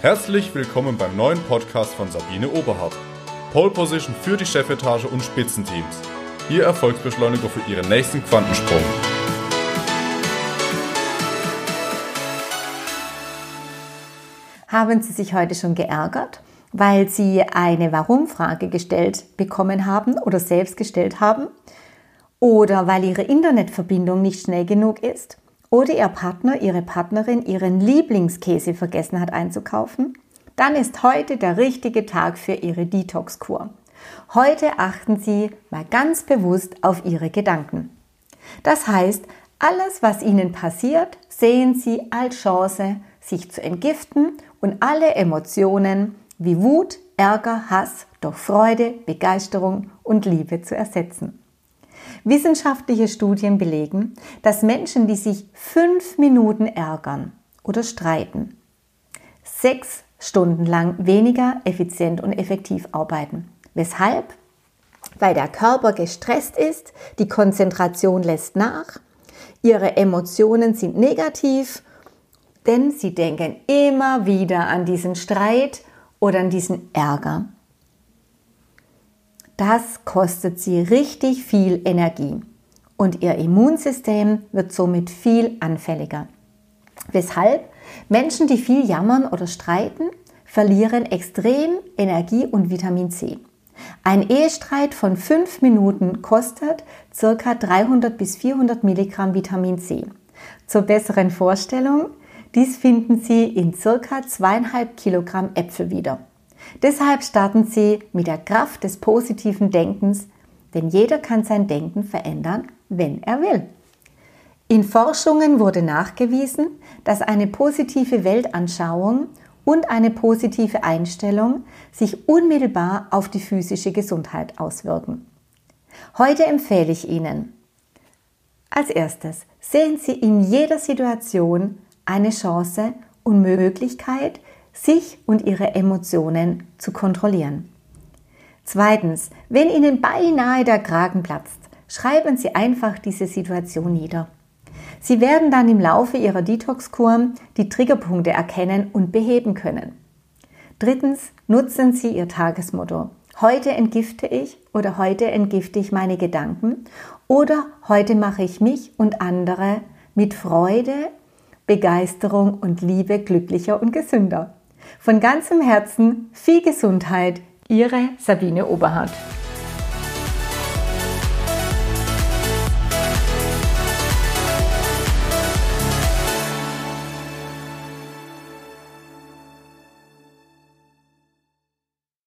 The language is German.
Herzlich willkommen beim neuen Podcast von Sabine Oberhardt. Pole Position für die Chefetage und Spitzenteams. Ihr Erfolgsbeschleuniger für Ihren nächsten Quantensprung. Haben Sie sich heute schon geärgert, weil Sie eine Warum-Frage gestellt bekommen haben oder selbst gestellt haben? Oder weil Ihre Internetverbindung nicht schnell genug ist? Oder Ihr Partner, Ihre Partnerin Ihren Lieblingskäse vergessen hat einzukaufen, dann ist heute der richtige Tag für Ihre Detox-Kur. Heute achten Sie mal ganz bewusst auf Ihre Gedanken. Das heißt, alles, was Ihnen passiert, sehen Sie als Chance, sich zu entgiften und alle Emotionen wie Wut, Ärger, Hass durch Freude, Begeisterung und Liebe zu ersetzen. Wissenschaftliche Studien belegen, dass Menschen, die sich fünf Minuten ärgern oder streiten, sechs Stunden lang weniger effizient und effektiv arbeiten. Weshalb? Weil der Körper gestresst ist, die Konzentration lässt nach, ihre Emotionen sind negativ, denn sie denken immer wieder an diesen Streit oder an diesen Ärger. Das kostet sie richtig viel Energie und ihr Immunsystem wird somit viel anfälliger. Weshalb Menschen, die viel jammern oder streiten, verlieren extrem Energie und Vitamin C. Ein Ehestreit von fünf Minuten kostet ca. 300 bis 400 Milligramm Vitamin C. Zur besseren Vorstellung, dies finden Sie in ca. zweieinhalb Kilogramm Äpfel wieder. Deshalb starten Sie mit der Kraft des positiven Denkens, denn jeder kann sein Denken verändern, wenn er will. In Forschungen wurde nachgewiesen, dass eine positive Weltanschauung und eine positive Einstellung sich unmittelbar auf die physische Gesundheit auswirken. Heute empfehle ich Ihnen, als erstes sehen Sie in jeder Situation eine Chance und Möglichkeit, sich und ihre Emotionen zu kontrollieren. Zweitens, wenn Ihnen beinahe der Kragen platzt, schreiben Sie einfach diese Situation nieder. Sie werden dann im Laufe Ihrer Detox-Kur die Triggerpunkte erkennen und beheben können. Drittens, nutzen Sie Ihr Tagesmotto. Heute entgifte ich oder heute entgifte ich meine Gedanken oder heute mache ich mich und andere mit Freude, Begeisterung und Liebe glücklicher und gesünder. Von ganzem Herzen viel Gesundheit, Ihre Sabine Oberhardt.